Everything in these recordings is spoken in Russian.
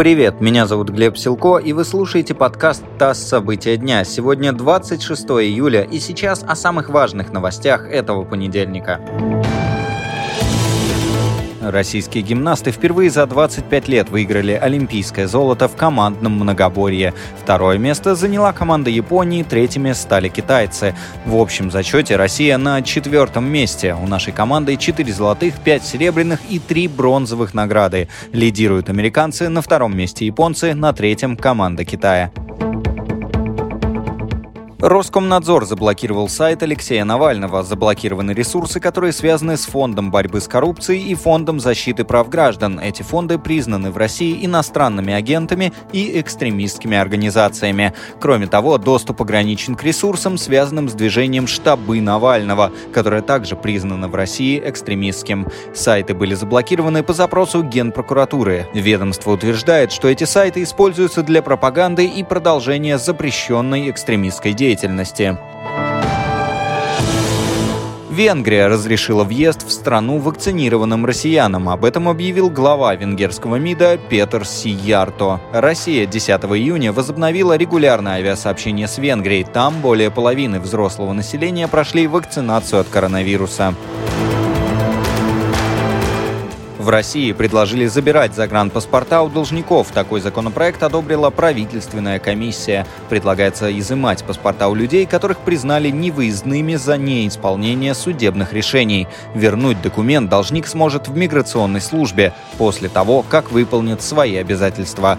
Привет, меня зовут Глеб Силко, и вы слушаете подкаст «ТАСС. События дня». Сегодня 26 июля, и сейчас о самых важных новостях этого понедельника. Российские гимнасты впервые за 25 лет выиграли олимпийское золото в командном многоборье. Второе место заняла команда Японии, третьими стали китайцы. В общем зачете Россия на четвертом месте. У нашей команды 4 золотых, 5 серебряных и 3 бронзовых награды. Лидируют американцы, на втором месте японцы, на третьем команда Китая. Роскомнадзор заблокировал сайт Алексея Навального. Заблокированы ресурсы, которые связаны с Фондом борьбы с коррупцией и Фондом защиты прав граждан. Эти фонды признаны в России иностранными агентами и экстремистскими организациями. Кроме того, доступ ограничен к ресурсам, связанным с движением «Штабы Навального», которое также признано в России экстремистским. Сайты были заблокированы по запросу Генпрокуратуры. Ведомство утверждает, что эти сайты используются для пропаганды и продолжения запрещенной экстремистской деятельности деятельности. Венгрия разрешила въезд в страну вакцинированным россиянам. Об этом объявил глава венгерского МИДа Петр Сиярто. Россия 10 июня возобновила регулярное авиасообщение с Венгрией. Там более половины взрослого населения прошли вакцинацию от коронавируса. В России предложили забирать загранпаспорта у должников. Такой законопроект одобрила правительственная комиссия. Предлагается изымать паспорта у людей, которых признали невыездными за неисполнение судебных решений. Вернуть документ должник сможет в миграционной службе после того, как выполнит свои обязательства.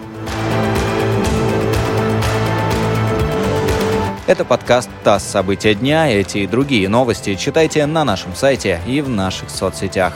Это подкаст «ТАСС. События дня». Эти и другие новости читайте на нашем сайте и в наших соцсетях.